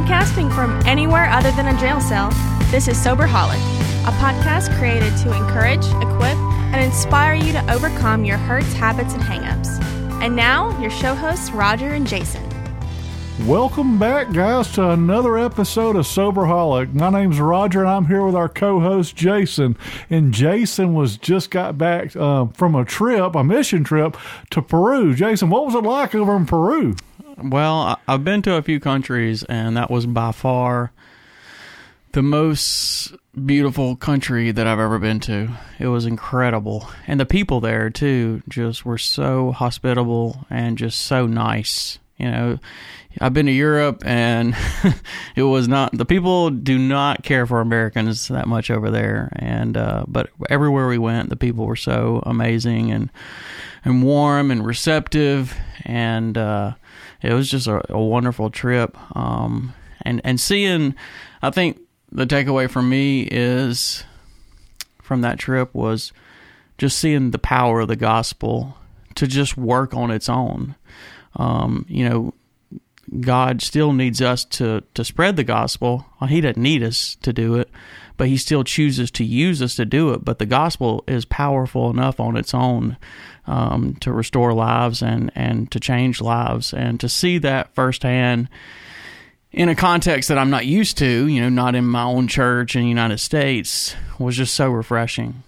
Podcasting from anywhere other than a jail cell, this is Soberholic, a podcast created to encourage, equip, and inspire you to overcome your hurts, habits, and hangups. And now, your show hosts, Roger and Jason. Welcome back, guys, to another episode of Soberholic. My name's Roger, and I'm here with our co-host Jason. And Jason was just got back uh, from a trip, a mission trip to Peru. Jason, what was it like over in Peru? Well, I've been to a few countries, and that was by far the most beautiful country that I've ever been to. It was incredible. And the people there, too, just were so hospitable and just so nice. You know, I've been to Europe, and it was not, the people do not care for Americans that much over there. And, uh, but everywhere we went, the people were so amazing and, and warm and receptive. And, uh, it was just a, a wonderful trip. Um, and and seeing, I think the takeaway for me is from that trip was just seeing the power of the gospel to just work on its own. Um, you know, God still needs us to to spread the gospel. He doesn't need us to do it, but he still chooses to use us to do it. But the gospel is powerful enough on its own um, to restore lives and and to change lives, and to see that firsthand in a context that I'm not used to, you know, not in my own church in the United States, was just so refreshing.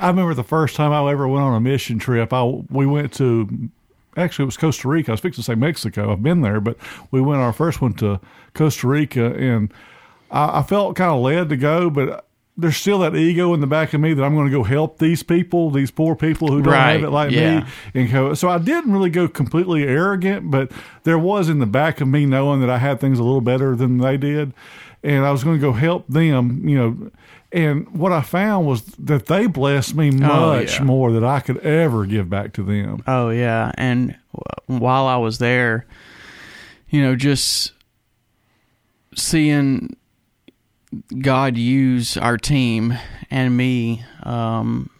I remember the first time I ever went on a mission trip. I we went to actually it was Costa Rica. I was fixing to say Mexico. I've been there, but we went our first one to Costa Rica, and I, I felt kind of led to go, but. There's still that ego in the back of me that I'm going to go help these people, these poor people who don't Right, have it like yeah. me. And go, so I didn't really go completely arrogant, but there was in the back of me knowing that I had things a little better than they did, and I was going to go help them. You know, and what I found was that they blessed me oh, much yeah. more than I could ever give back to them. Oh yeah, and while I was there, you know, just seeing God use our team and me, um,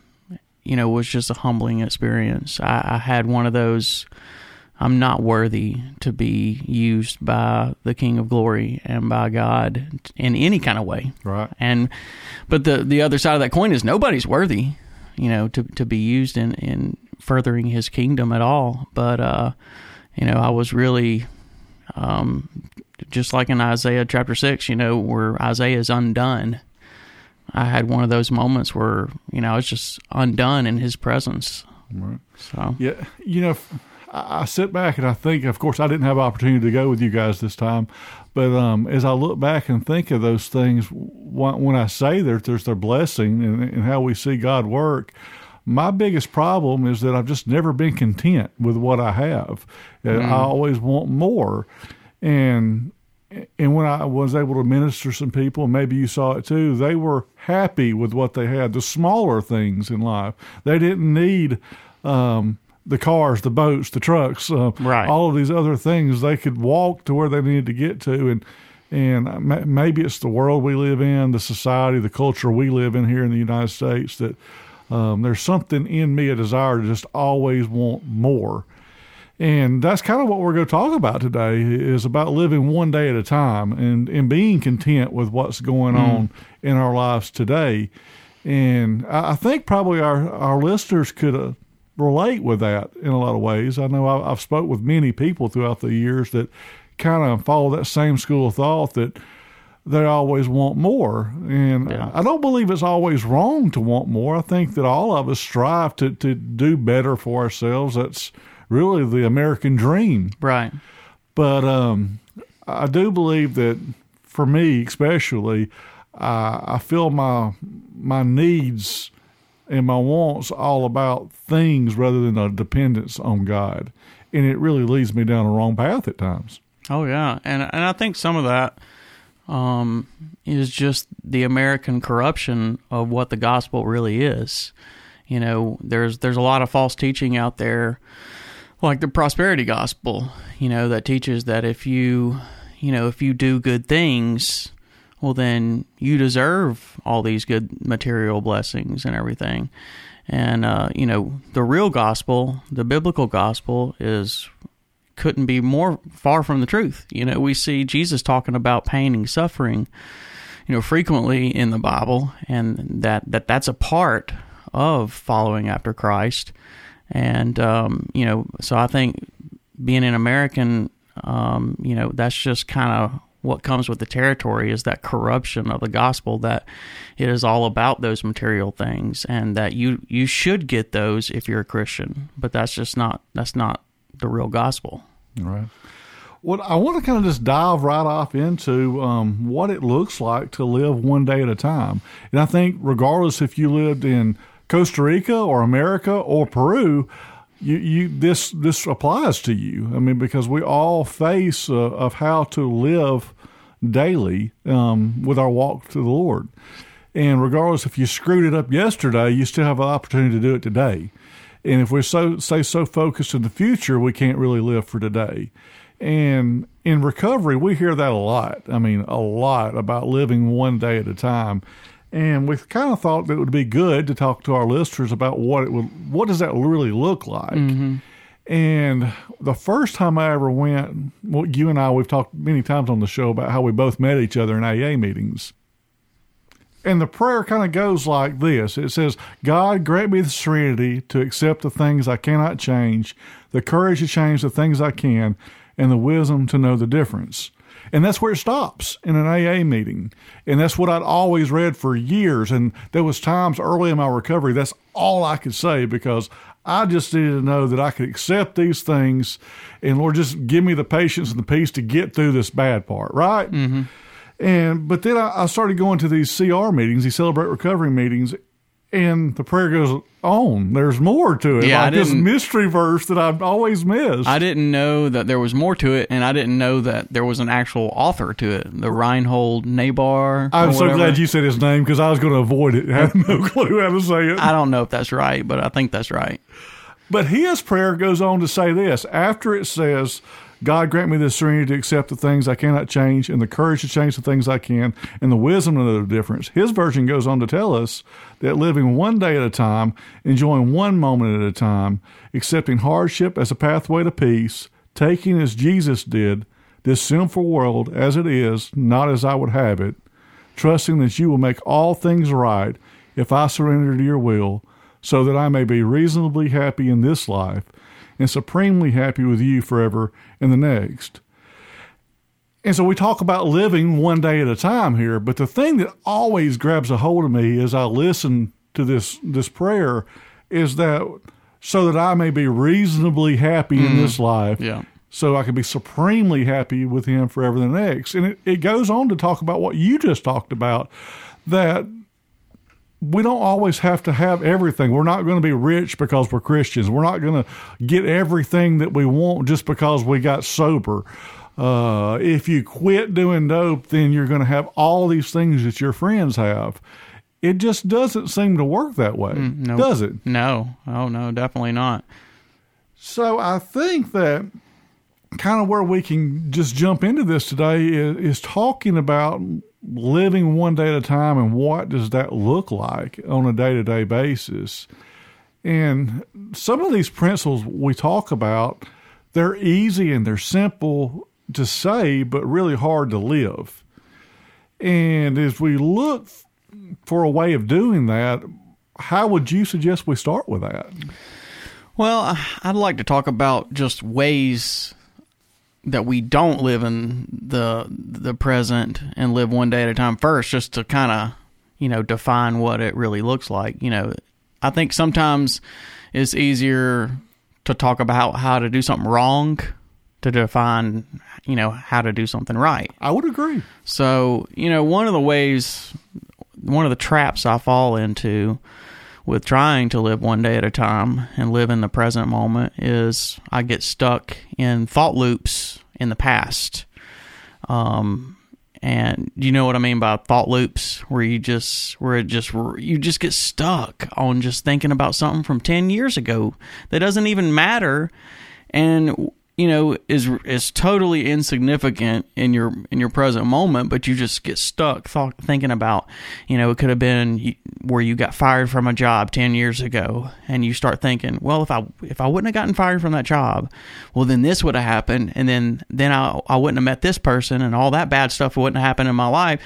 you know, was just a humbling experience. I, I had one of those. I'm not worthy to be used by the King of Glory and by God in any kind of way. Right. And but the the other side of that coin is nobody's worthy, you know, to to be used in in furthering His kingdom at all. But uh, you know, I was really, um, just like in Isaiah chapter six, you know, where Isaiah is undone. I had one of those moments where you know I was just undone in His presence. Right. So Yeah, you know, I sit back and I think, of course, I didn't have opportunity to go with you guys this time, but um, as I look back and think of those things, when I say that there's their blessing and, and how we see God work, my biggest problem is that I've just never been content with what I have. Uh, I always want more, and and when I was able to minister some people, maybe you saw it too, they were happy with what they had, the smaller things in life. They didn't need um, the cars, the boats, the trucks, uh, Right. all of these other things. They could walk to where they needed to get to, and and maybe it's the world we live in, the society, the culture we live in here in the United States that um, there's something in me, a desire to just always want more. And that's kind of what we're going to talk about today is about living one day at a time and, and being content with what's going on in our lives today. And I, I think probably our, our listeners could uh, relate with that in a lot of ways. I know I, I've spoke with many people throughout the years that kind of follow that same school of thought that they always want more. And Yeah. I don't believe it's always wrong to want more. I think that all of us strive to, to do better for ourselves. That's really the American dream. right, But um, I do believe that for me, especially, I I feel my my needs and my wants all about things rather than a dependence on God, and it really leads me down a wrong path at times. Oh yeah, and and I think some of that um, is just the American corruption of what the gospel really is. You know, there's there's a lot of false teaching out there, like the prosperity gospel. You know, that teaches that if you, you know, if you do good things, well then you deserve all these good material blessings and everything. And uh, you know, the real gospel, the biblical gospel, is couldn't be more far from the truth. You know, we see Jesus talking about pain and suffering, you know, frequently in the Bible, and that, that that's a part of following after Christ. And, um, you know, so I think being an American, um, you know, that's just kind of what comes with the territory is that corruption of the gospel that it is all about those material things and that you you should get those if you're a Christian but that's just not that's not the real gospel. Right. Well I want to kind of just dive right off into um, what it looks like to live one day at a time. And I think regardless if you lived in Costa Rica or America or Peru you, you this this applies to you. I mean, because we all face uh, of how to live daily um, with our walk to the Lord, and regardless if you screwed it up yesterday, you still have an opportunity to do it today. And if we're so stay so focused in the future, we can't really live for today. And in recovery, we hear that a lot. I mean, a lot about living one day at a time. And we kind of thought that it would be good to talk to our listeners about what it would, what does that really look like. Mm-hmm. And the first time I ever went, well, you and I, we've talked many times on the show about how we both met each other in AA meetings. And the prayer kind of goes like this it says, God, grant me the serenity to accept the things I cannot change, the courage to change the things I can, and the wisdom to know the difference. And that's where it stops in an AA meeting. And that's what I'd always read for years. And there was times early in my recovery, that's all I could say because I just needed to know that I could accept these things and Lord, just give me the patience and the peace to get through this bad part, right? Mm-hmm. And but then I, I started going to these CR meetings, these celebrate recovery meetings, and the prayer goes on. There's more to it. Yeah, like this mystery verse that I've always missed. I didn't know that there was more to it, and I didn't know that there was an actual author to it, the Reinhold Niebuhr. I'm so glad you said his name because I was going to avoid it. I had no clue how to say it. I don't know if that's right, but I think that's right. But his prayer goes on to say this after it says, God grant me the serenity to accept the things I cannot change and the courage to change the things I can and the wisdom to know the difference. His version goes on to tell us that living one day at a time, enjoying one moment at a time, accepting hardship as a pathway to peace, taking as Jesus did this sinful world as it is, not as I would have it, trusting that you will make all things right if I surrender to your will, so that I may be reasonably happy in this life and supremely happy with you forever in the next. And so we talk about living one day at a time here, but the thing that always grabs a hold of me as I listen to this this prayer is that so that I may be reasonably happy in mm. this life Yeah. so I can be supremely happy with him forever the next. And it, it goes on to talk about what you just talked about that we don't always have to have everything. We're not going to be rich because we're Christians. We're not going to get everything that we want just because we got sober. Uh, if you quit doing dope, then you're going to have all these things that your friends have. It just doesn't seem to work that way, no. does it? No. Oh, no, definitely not. So I think that kind of where we can just jump into this today is, is talking about living one day at a time and what does that look like on a day to day basis. And some of these principles we talk about, they're easy and they're simple to say, but really hard to live. And as we look for a way of doing that, how would you suggest we start with that? Well, I'd like to talk about just ways that we don't live in the the present and live one day at a time first just to kind of, you know, define what it really looks like. You know, I think sometimes it's easier to talk about how to do something wrong to define, you know, how to do something right. I would agree. So, you know, one of the ways, one of the traps I fall into with trying to live one day at a time and live in the present moment is I get stuck in thought loops in the past. Um, and you know what I mean by thought loops, where you just, where it just, you just get stuck on just thinking about something from 10 years ago that doesn't even matter. And you know is is totally insignificant in your in your present moment but you just get stuck thinking about you know it could have been where you got fired from a job 10 years ago and you start thinking well if I if I wouldn't have gotten fired from that job well then this would have happened and then then I I wouldn't have met this person and all that bad stuff wouldn't have happened in my life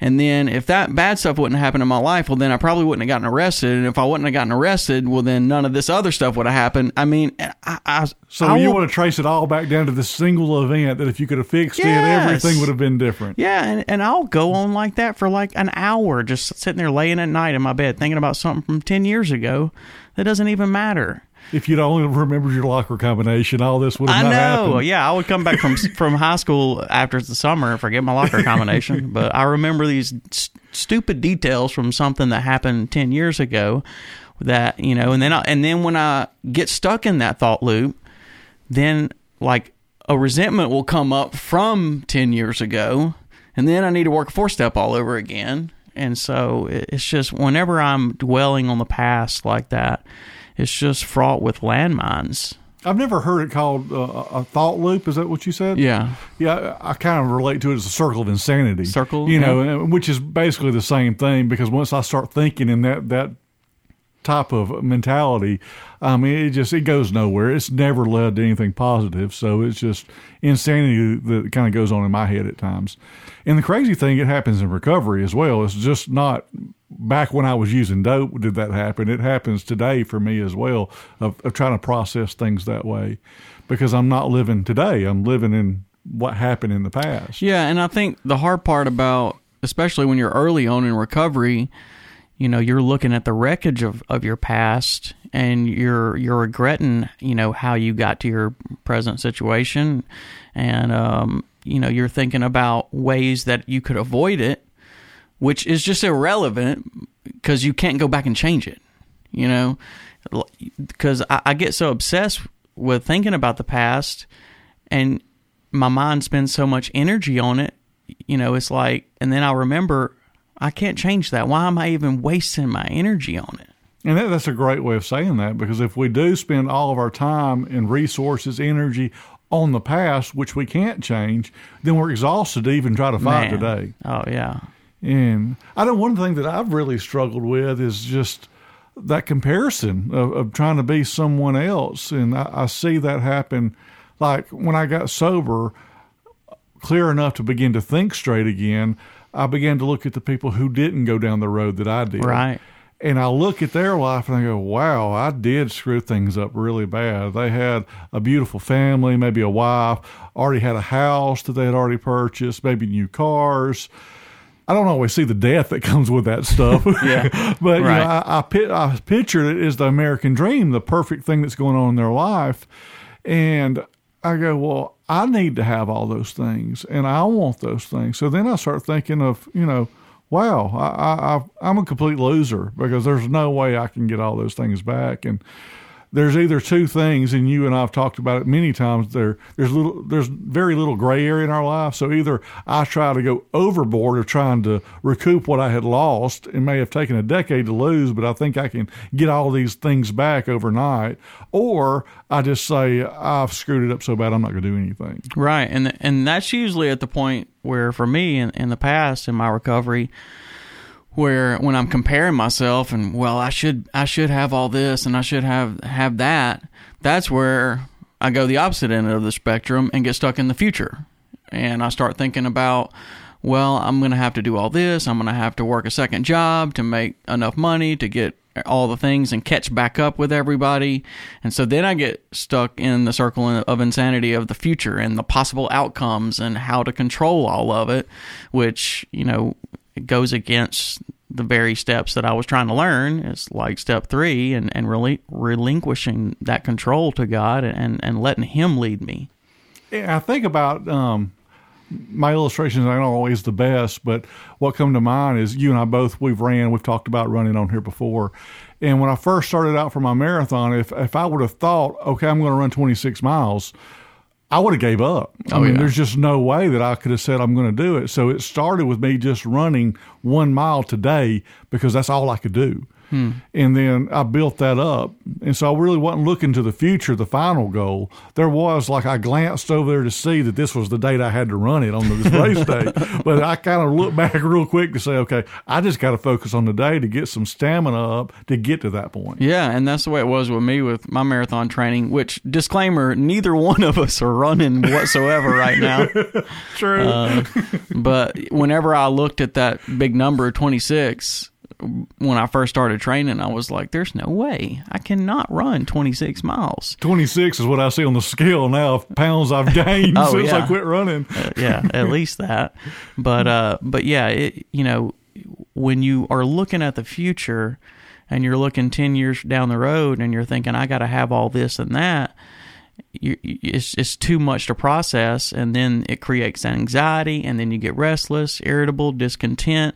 and then if that bad stuff wouldn't have happened in my life, well, then I probably wouldn't have gotten arrested. And if I wouldn't have gotten arrested, well, then none of this other stuff would have happened. I mean, I, I so I you want to trace it all back down to the single event that if you could have fixed Yes. it, everything would have been different. Yeah, and, and I'll go on like that for like an hour, just sitting there laying at night in my bed thinking about something from 10 years ago that doesn't even matter. If you'd only remembered your locker combination, all this would have I not know. happened. Yeah, I would come back from from high school after the summer and forget my locker combination, but I remember these st- stupid details from something that happened 10 years ago that, you know, and then I, and then when I get stuck in that thought loop, then like a resentment will come up from 10 years ago and then I need to work a four step all over again. And so it's just whenever I'm dwelling on the past like that, it's just fraught with landmines. I've never heard it called uh, a thought loop. Is that what you said? Yeah. Yeah, I kind of relate to it as a circle of insanity. Circle, you know, and- which is basically the same thing because once I start thinking in that that type of mentality, I mean, it just it goes nowhere. It's never led to anything positive. So it's just insanity that kind of goes on in my head at times. And the crazy thing, it happens in recovery as well. It's just not back when I was using dope did that happen. It happens today for me as well of, of trying to process things that way because I'm not living today. I'm living in what happened in the past. Yeah, and I think the hard part about, especially when you're early on in recovery, you know, you're looking at the wreckage of, of your past and you're you're regretting, you know, how you got to your present situation, and um, you know, you're thinking about ways that you could avoid it, which is just irrelevant because you can't go back and change it. You know, because I, I get so obsessed with thinking about the past, and my mind spends so much energy on it. You know, it's like, and then I remember I can't change that. Why am I even wasting my energy on it? And that, that's a great way of saying that because if we do spend all of our time and resources, energy on the past, which we can't change, then we're exhausted to even try to fight Man. today. Oh yeah, And I know one thing that I've really struggled with is just that comparison of, of trying to be someone else. And I, I see that happen like when I got sober, clear enough to begin to think straight again. I began to look at the people who didn't go down the road that I did. Right. And I look at their life and I go, wow, I did screw things up really bad. They had a beautiful family, maybe a wife, already had a house that they had already purchased, maybe new cars. I don't always see the death that comes with that stuff. Yeah. but you know, I, I, I pictured it as the American dream, the perfect thing that's going on in their life. And I go, well, I need to have all those things and I want those things. So then I start thinking of, you know, wow, I, I, I'm a complete loser because there's no way I can get all those things back. And there's either two things, and you and I've talked about it many times. There, there's little, there's very little gray area in our life. So either I try to go overboard of trying to recoup what I had lost. It may have taken a decade to lose, but I think I can get all these things back overnight. Or I just say I've screwed it up so bad I'm not going to do anything. right. And and that's usually at the point where, for me, in, in the past in my recovery, where when I'm comparing myself and well, I should I should have all this and I should have have that. That's where I go the opposite end of the spectrum and get stuck in the future, and I start thinking about. Well, I'm going to have to do all this. I'm going to have to work a second job to make enough money to get all the things and catch back up with everybody. And so then I get stuck in the circle of insanity of the future and the possible outcomes and how to control all of it, which, you know, it goes against the very steps that I was trying to learn. It's like step three and, and really relinquishing that control to God and, and letting Him lead me. Yeah, I think about um, my illustrations aren't always the best, but what come to mind is you and I both we've ran, we've talked about running on here before. And when I first started out for my marathon, if if I would have thought, okay, I'm going to run 26 miles, I would have gave up. Oh, I Oh, mean, yeah. there's just no way that I could have said I'm going to do it. So it started with me just running one mile today because that's all I could do. And then I built that up. And so I really wasn't looking to the future, the final goal. There was like I glanced over there to see that this was the date I had to run it on this race day. But I kind of looked back real quick to say, okay, I just got to focus on the day to get some stamina up to get to that point. Yeah, and that's the way it was with me with my marathon training. Which disclaimer: neither one of us are running whatsoever right now. True. Uh, but whenever I looked at that big number, twenty six, when I first started training, I was like, "There's no way I cannot run twenty six miles." 26 is what I see on the scale now of pounds I've gained Oh, since yeah. I quit running. Uh, yeah, at least that. But uh, but yeah, it, you know, when you are looking at the future and you're looking ten years down the road and you're thinking, I got to have all this and that. You- it's it's too much to process, and then it creates anxiety, and then you get restless, irritable, discontent,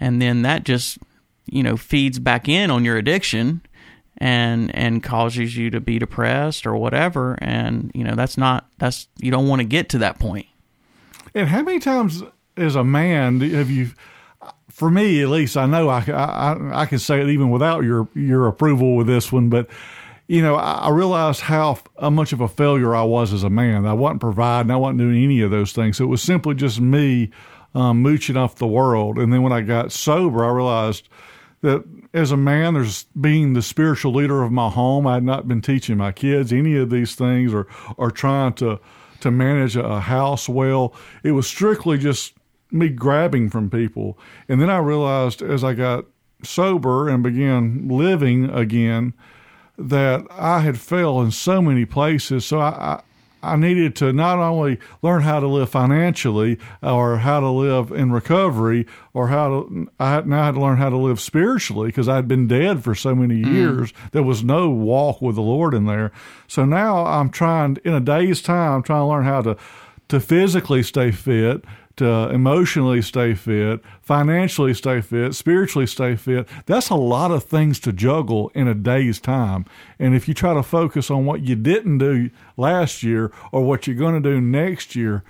and then that just you know feeds back in on your addiction, and and causes you to be depressed or whatever, and you know that's not that's you don't want to get to that point. And how many times as a man have you, for me at least, I know I, I, I can say it even without your, your approval with this one, but you know, I, I realized how, how much of a failure I was as a man. I wasn't providing, I wasn't doing any of those things. So it was simply just me um, mooching off the world. And then when I got sober, I realized that as a man, there's being the spiritual leader of my home. I had not been teaching my kids any of these things or, or trying to, to manage a house well. It was strictly just me grabbing from people. And then I realized as I got sober and began living again that I had failed in so many places. So I, I needed to not only learn how to live financially or how to live in recovery or how to, I had- now had to learn how to live spiritually because I'd been dead for so many mm. years. There was no walk with the Lord in there. So now I'm trying, in a day's time, I'm trying to learn how to, to physically stay fit, to emotionally stay fit, financially stay fit, spiritually stay fit. That's a lot of things to juggle in a day's time. And if you try to focus on what you didn't do last year or what you're going to do next year,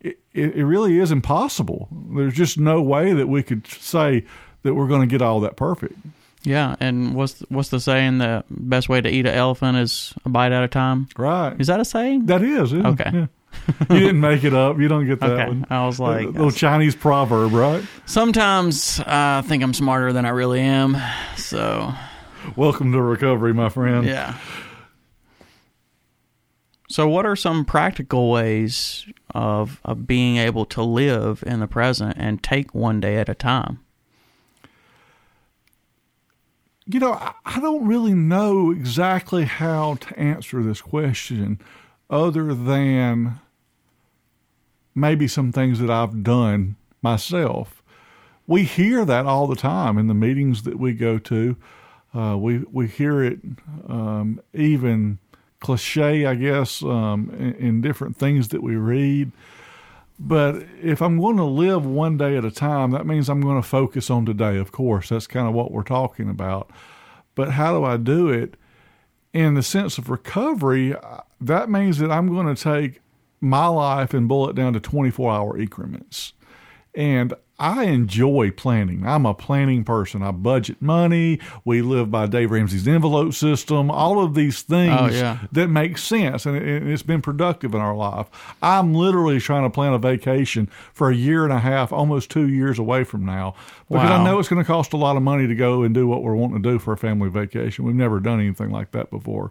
it, it really is impossible. There's just no way that we could say that we're going to get all that perfect. Yeah, and what's what's the saying? The best way to eat an elephant is a bite at a time. Right. Is that a saying? That is. Okay. yeah. you didn't make it up. You don't get that Okay. one. I was like, a little Chinese proverb, right? sometimes I think I'm smarter than I really am. So Welcome to recovery, my friend. yeah. So, what are some practical ways of of being able to live in the present and take one day at a time? You know, I don't really know exactly how to answer this question other than maybe some things that I've done myself. We hear that all the time in the meetings that we go to. Uh, we we hear it um, even cliche, I guess, um, in, in different things that we read. But if I'm going to live one day at a time, that means I'm going to focus on today. Of course, that's kind of what we're talking about. But how do I do it? In the sense of recovery, uh, that means that I'm going to take my life and boil it down to 24 hour increments. And I enjoy planning. I'm a planning person. I budget money. We live by Dave Ramsey's envelope system. All of these things Oh, yeah. that make sense, and it, it's been productive in our life. I'm literally trying to plan a vacation for a year and a half, almost two years away from now, because I know it's going to cost a lot of money to go and do what we're wanting to do for a family vacation. We've never done anything like that before,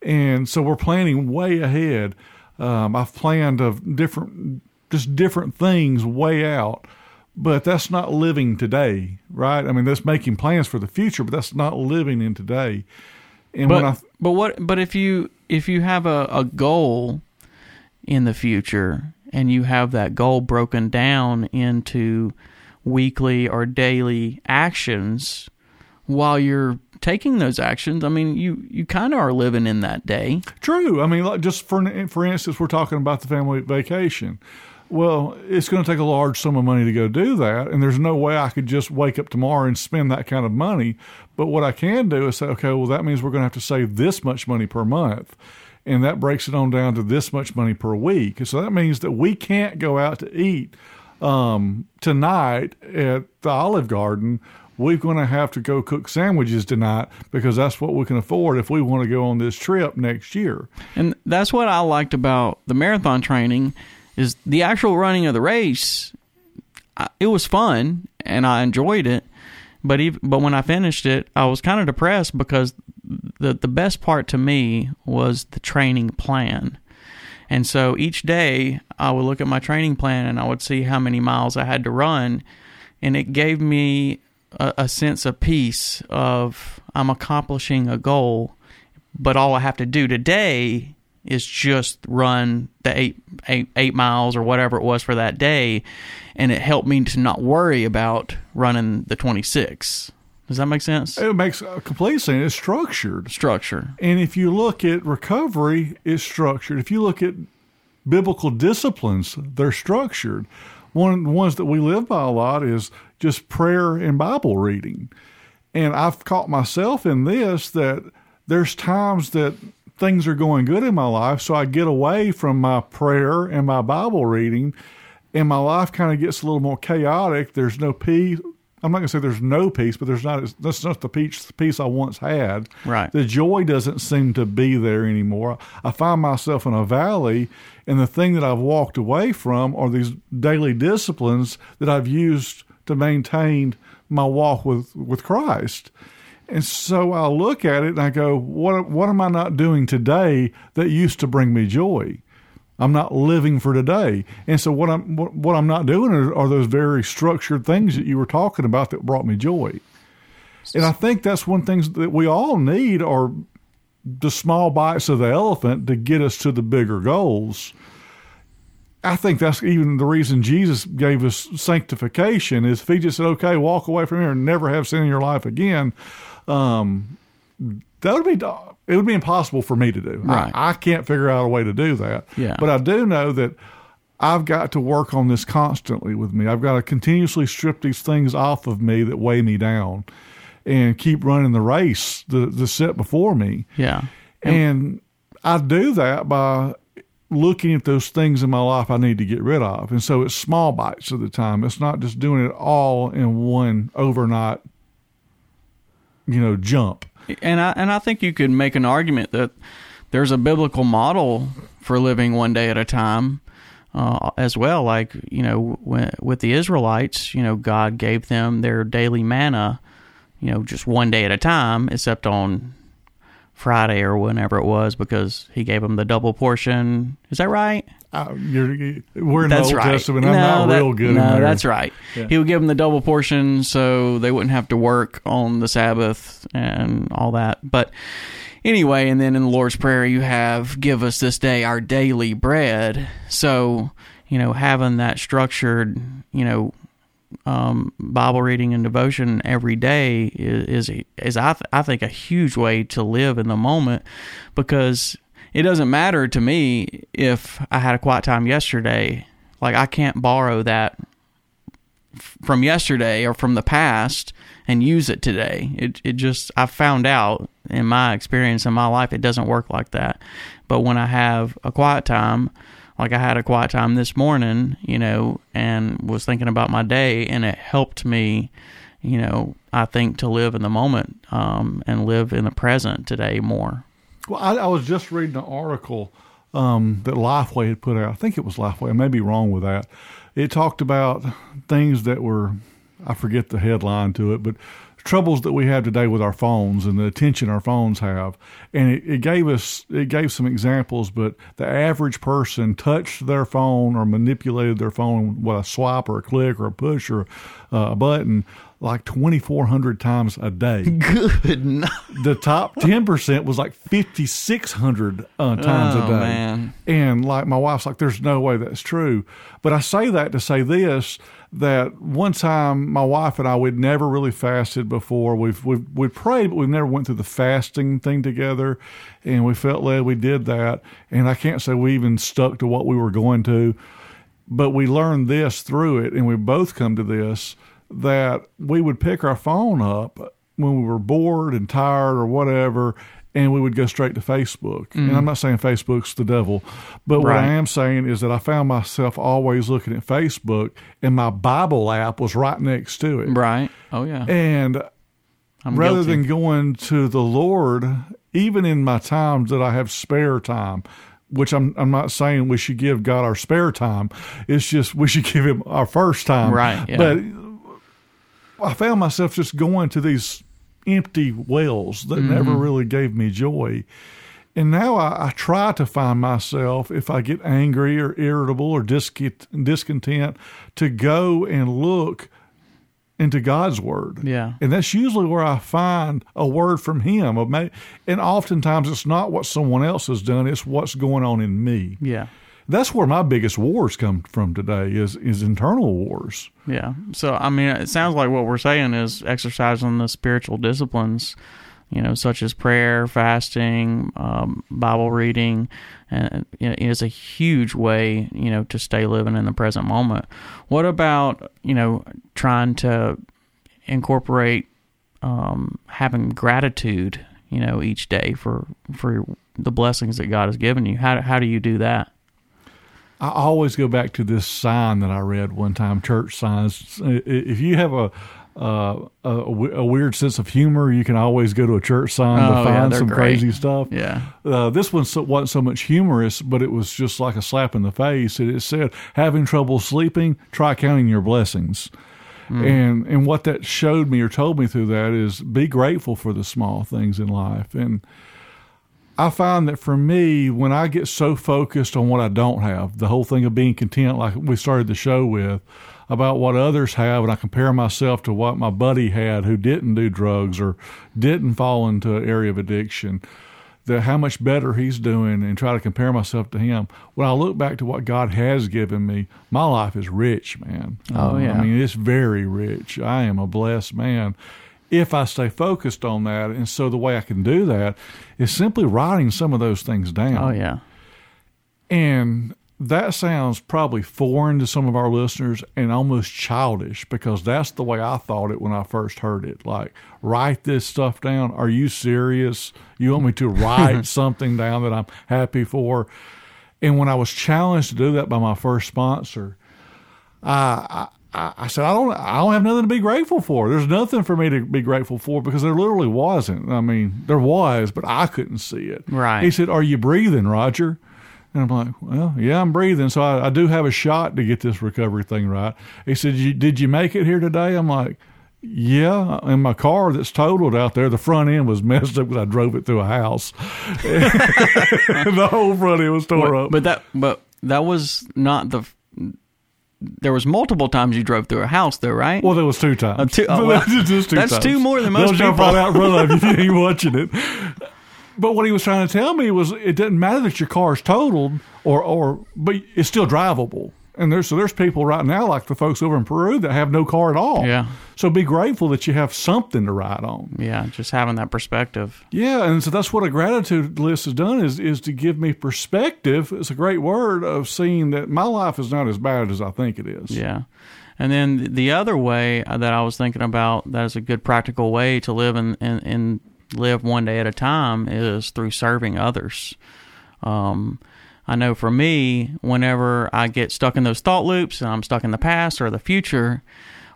and so we're planning way ahead. Um, I've planned of different, just different things way out. But that's not living today, right? I mean, that's making plans for the future, but that's not living in today. And But when I but what but if you if you have a, a goal in the future and you have that goal broken down into weekly or daily actions while you're taking those actions, I mean you you kind of are living in that day. True. I mean, like just for for instance, we're talking about the family vacation. Well, it's going to take a large sum of money to go do that, and there's no way I could just wake up tomorrow and spend that kind of money. But what I can do is say, okay, well, that means we're going to have to save this much money per month, and that breaks it on down to this much money per week. So that means that we can't go out to eat um, tonight at the Olive Garden we're going to have to go cook sandwiches tonight because that's what we can afford if we want to go on this trip next year. And that's what I liked about the marathon training is the actual running of the race. It was fun and I enjoyed it, but even, but when I finished it, I was kind of depressed because the the best part to me was the training plan. And so each day I would look at my training plan and I would see how many miles I had to run and it gave me a, a sense of peace of I'm accomplishing a goal, but all I have to do today is just run the eight, eight, eight miles or whatever it was for that day, and it helped me to not worry about running the 26. Does that make sense? It makes complete sense. It's structured. Structure. And if you look at recovery, it's structured. If you look at biblical disciplines, they're structured. One of the ones that we live by a lot is just prayer and Bible reading. And I've caught myself in this that there's times that things are going good in my life, so I get away from my prayer and my Bible reading, and my life kind of gets a little more chaotic. There's no peace. I'm not going to say there's no peace, but there's not. That's not the peace, the peace I once had. Right. The joy doesn't seem to be there anymore. I find myself in a valley, and the thing that I've walked away from are these daily disciplines that I've used to maintain my walk with, with Christ. And so I look at it and I go, what, what am I not doing today that used to bring me joy? I'm not living for today. And so what I'm what, what I'm not doing are, are, those very structured things that you were talking about that brought me joy. And I think that's one thing that we all need are the small bites of the elephant to get us to the bigger goals. I think that's even the reason Jesus gave us sanctification is if he just said, okay, walk away from here and never have sin in your life again, um, that would be, it would be impossible for me to do. Right. I, I can't figure out a way to do that. Yeah. But I do know that I've got to work on this constantly with me. I've got to continuously strip these things off of me that weigh me down and keep running the race that's set before me. Yeah. And, and I do that by looking at those things in my life I need to get rid of. And so it's small bites at the time. It's not just doing it all in one overnight, you know, jump. And I and I think you could make an argument that there's a biblical model for living one day at a time. Uh, as well, like you know, when, with the Israelites, you know, God gave them their daily manna, you know, just one day at a time, except on Friday or whenever it was because he gave them the double portion. Is that right? Uh, you're, we're in that's the Old right. Testament. I'm no, not that, real good. No, in there. that's right. Yeah. He would give them the double portion so they wouldn't have to work on the Sabbath and all that. But anyway, and then in the Lord's Prayer, you have "Give us this day our daily bread." So you know, having that structured, you know, um, Bible reading and devotion every day is is, is I, th- I think a huge way to live in the moment because it doesn't matter to me if I had a quiet time yesterday. Like I can't borrow that from yesterday or from the past and use it today. It it just I found out in my experience in my life it doesn't work like that. But when I have a quiet time, like I had a quiet time this morning, you know, and was thinking about my day, and it helped me, you know, I think to live in the moment um, and live in the present today more. Well, I, I was just reading an article um, that Lifeway had put out. I think it was Lifeway. I may be wrong with that. It talked about things that were, I forget the headline to it, but troubles that we have today with our phones and the attention our phones have. And it, it, gave us, it gave some examples, but the average person touched their phone or manipulated their phone with a swipe or a click or a push or uh, a button like 2,400 times a day. Good. No. The top 10% was like 5,600 uh, times oh, a day. Man. And like my wife's like, there's no way that's true. But I say that to say this that one time my wife and I we'd never really fasted before. We've we've we prayed, but we never went through the fasting thing together, and we felt led we did that. And I can't say we even stuck to what we were going to, but we learned this through it, and we both come to this that we would pick our phone up when we were bored and tired or whatever, and we would go straight to Facebook. And mm. I'm not saying Facebook's the devil, but what I am saying is that I found myself always looking at Facebook, and my Bible app was right next to it. Right. Oh yeah. And I'm rather guilty. than going to the Lord, even in my times that I have spare time, which I'm I'm not saying we should give God our spare time. It's just we should give him our first time. Right, yeah. But I found myself just going to these empty wells that Mm-hmm. never really gave me joy. And now I, I try to find myself, if I get angry or irritable or discont- discontent, to go and look into God's word. Yeah. And that's usually where I find a word from Him. And oftentimes it's not what someone else has done, it's what's going on in me. Yeah. That's where my biggest wars come from today is, is internal wars. Yeah. So I mean, it sounds like what we're saying is exercising the spiritual disciplines, you know, such as prayer, fasting, um, Bible reading, and you know, is a huge way, you know, to stay living in the present moment. What about you know trying to incorporate um, having gratitude, you know, each day for for the blessings that God has given you? How how do you do that? I always go back to this sign that I read one time, church signs. If you have a uh, a, a weird sense of humor, you can always go to a church sign Oh, to find they're some great. crazy stuff. Yeah. Uh, this one so, wasn't so much humorous, but it was just like a slap in the face. It, it said, "Having trouble sleeping? Try counting your blessings." And and what that showed me or told me through that is be grateful for the small things in life. And I find that for me, when I get so focused on what I don't have, the whole thing of being content, like we started the show with, about what others have, and I compare myself to what my buddy had who didn't do drugs or didn't fall into an area of addiction, that how much better he's doing, and try to compare myself to him. When I look back to what God has given me, my life is rich, man. Oh, yeah. I mean, it's very rich. I am a blessed man if I stay focused on that. And so the way I can do that is simply writing some of those things down. Oh yeah. And that sounds probably foreign to some of our listeners and almost childish because that's the way I thought it when I first heard it. Like, write this stuff down. Are you serious? You want me to write something down that I'm happy for? And when I was challenged to do that by my first sponsor, I, I, I said, I don't, I don't have nothing to be grateful for. There's nothing for me to be grateful for because there literally wasn't. I mean, there was, but I couldn't see it. Right. He said, Are you breathing, Roger? And I'm like, Well, yeah, I'm breathing. So I, I do have a shot to get this recovery thing right. He said, Did you make it here today? I'm like, yeah, in my car that's totaled out there, the front end was messed up because I drove it through a house. the whole front end was tore up. But that but that was not the. There was multiple times you drove through a house, though, right? Well, there was two times. Uh, two- oh, well, two that's times. two more than most They'll people. right out in front of you if you watching it. But what he was trying to tell me was it doesn't matter that your car is totaled or, or but it's still drivable. And there's so there's people right now like the folks over in Peru that have no car at all. Yeah. So be grateful that you have something to ride on. yeah, just having that perspective. Yeah, and so that's what a gratitude list has done is is to give me perspective. It's a great word of seeing that my life is not as bad as I think it is. Yeah. And then the other way that I was thinking about that is a good practical way to live and, and, and live one day at a time is through serving others. Um, I know for me, whenever I get stuck in those thought loops and I'm stuck in the past or the future,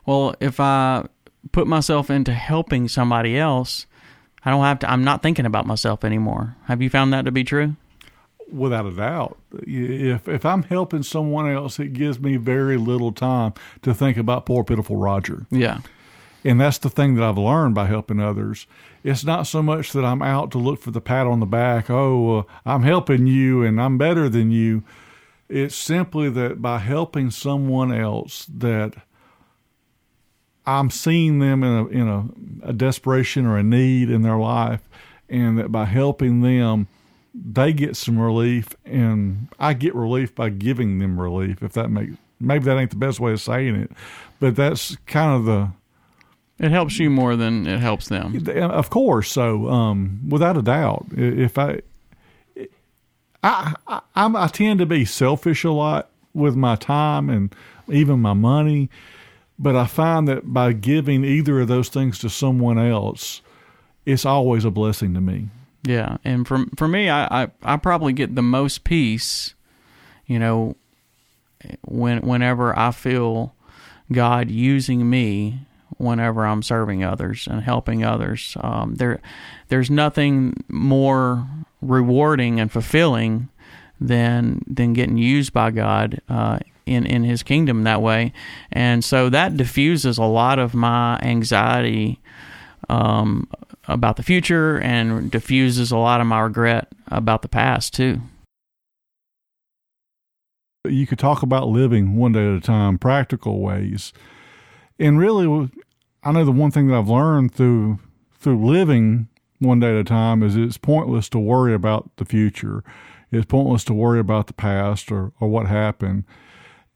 well, if I put myself into helping somebody else, I don't have to, I'm not thinking about myself anymore. Have you found that to be true? without a doubt. If if I'm helping someone else, it gives me very little time to think about poor pitiful Roger. Yeah. And that's the thing that I've learned by helping others. It's not so much that I'm out to look for the pat on the back. Oh, uh, I'm helping you and I'm better than you. It's simply that by helping someone else that I'm seeing them in a in a, a desperation or a need in their life, and that by helping them, they get some relief, and I get relief by giving them relief. If that makes maybe that ain't the best way of saying it, but that's kind of the It helps you more than it helps them. of course. So, um, without a doubt, if I, I, I, I'm, I tend to be selfish a lot with my time and even my money, but I find that by giving either of those things to someone else, it's always a blessing to me. Yeah, and for for me, I, I I probably get the most peace, you know, when whenever I feel God using me whenever I'm serving others and helping others. Um, there, there's nothing more rewarding and fulfilling than than getting used by God uh, in in His kingdom that way, and so that diffuses a lot of my anxiety um, about the future and diffuses a lot of my regret about the past too. You could talk about living one day at a time, practical ways, and really, I know the one thing that I've learned through through living one day at a time is it's pointless to worry about the future. It's pointless to worry about the past or, or what happened.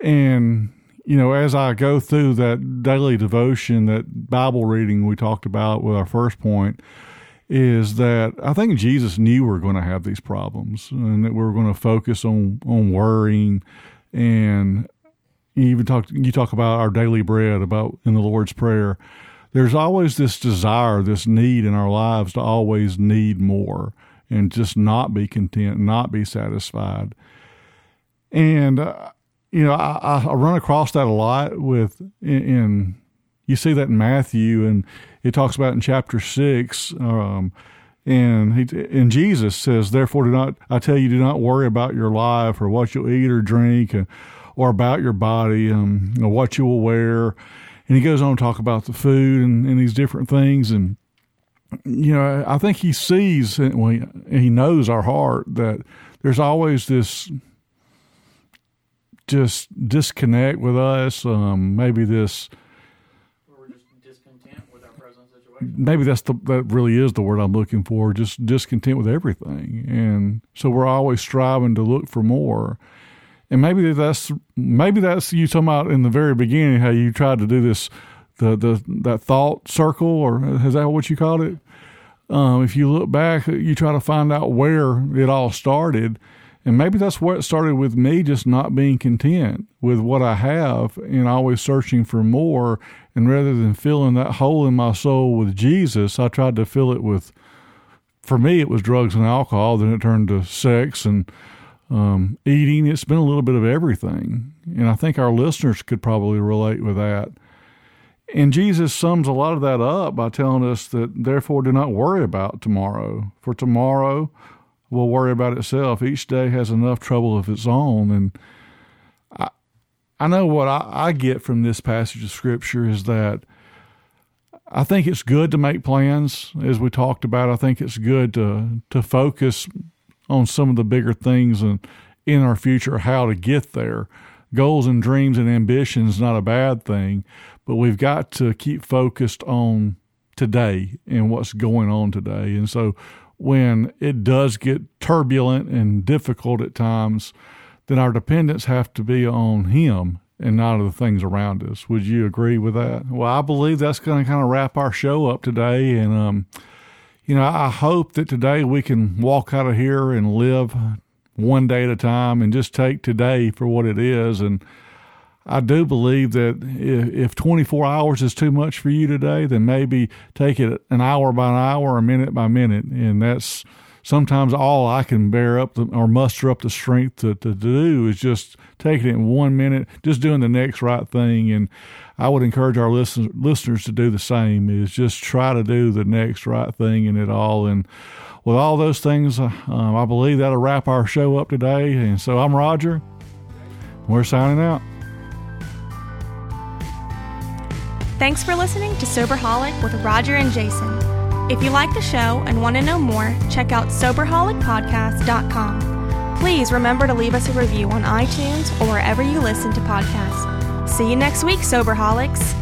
And, you know, as I go through that daily devotion, that Bible reading we talked about with our first point, is that I think Jesus knew we are going to have these problems and that we are going to focus on, on worrying and you even talk you talk about our daily bread about in the Lord's prayer there's always this desire, this need in our lives to always need more and just not be content, not be satisfied. And, uh, you know, I, I, run across that a lot with, in, in, you see that in Matthew, and it talks about in chapter six. Um, and he, and Jesus says, therefore, do not, I tell you, do not worry about your life or what you'll eat or drink or, or about your body, um, or what you will wear. And he goes on to talk about the food and, and these different things. And you know i think he sees well, he, he knows our heart that there's always this just disconnect with us um, maybe this maybe that's the that really is the word I'm looking for. Just discontent with everything, and so we're always striving to look for more and maybe that's maybe that's you talking about in the very beginning how you tried to do this the the that thought circle or is that what you called it? Um, if you look back, you try to find out where it all started, and maybe that's where it started with me just not being content with what I have and always searching for more. And rather than filling that hole in my soul with Jesus, I tried to fill it with. For me, it was drugs and alcohol. Then it turned to sex and um, eating. It's been a little bit of everything. And I think our listeners could probably relate with that. And Jesus sums a lot of that up by telling us that, therefore, do not worry about tomorrow, for tomorrow will worry about itself. Each day has enough trouble of its own. And I, I know what I, I get from this passage of Scripture is that I think it's good to make plans, as we talked about. I think it's good to to focus on some of the bigger things and in our future how to get there. Goals and dreams and ambitions not a bad thing, but we've got to keep focused on today and what's going on today. And so when it does get turbulent and difficult at times, then our dependence have to be on him and not on the things around us. Would you agree with that? Well, I believe that's going to kind of wrap our show up today. And um, you know, I hope that today we can walk out of here and live one day at a time and just take today for what it is. And I do believe that if 24 hours is too much for you today, then maybe take it an hour by an hour a minute by minute. And that's sometimes all I can bear up the, or muster up the strength to, to, do is just taking it in one minute, just doing the next right thing. And I would encourage our listen, listeners to do the same. Is just try to do the next right thing in it all. And with all those things, uh, um, I believe that'll wrap our show up today. And so I'm Roger. We're signing out. Thanks for listening to Soberholic with Roger and Jason. If you like the show and want to know more, check out SoberholicPodcast.com. Please remember to leave us a review on iTunes or wherever you listen to podcasts. See you next week, Soberholics.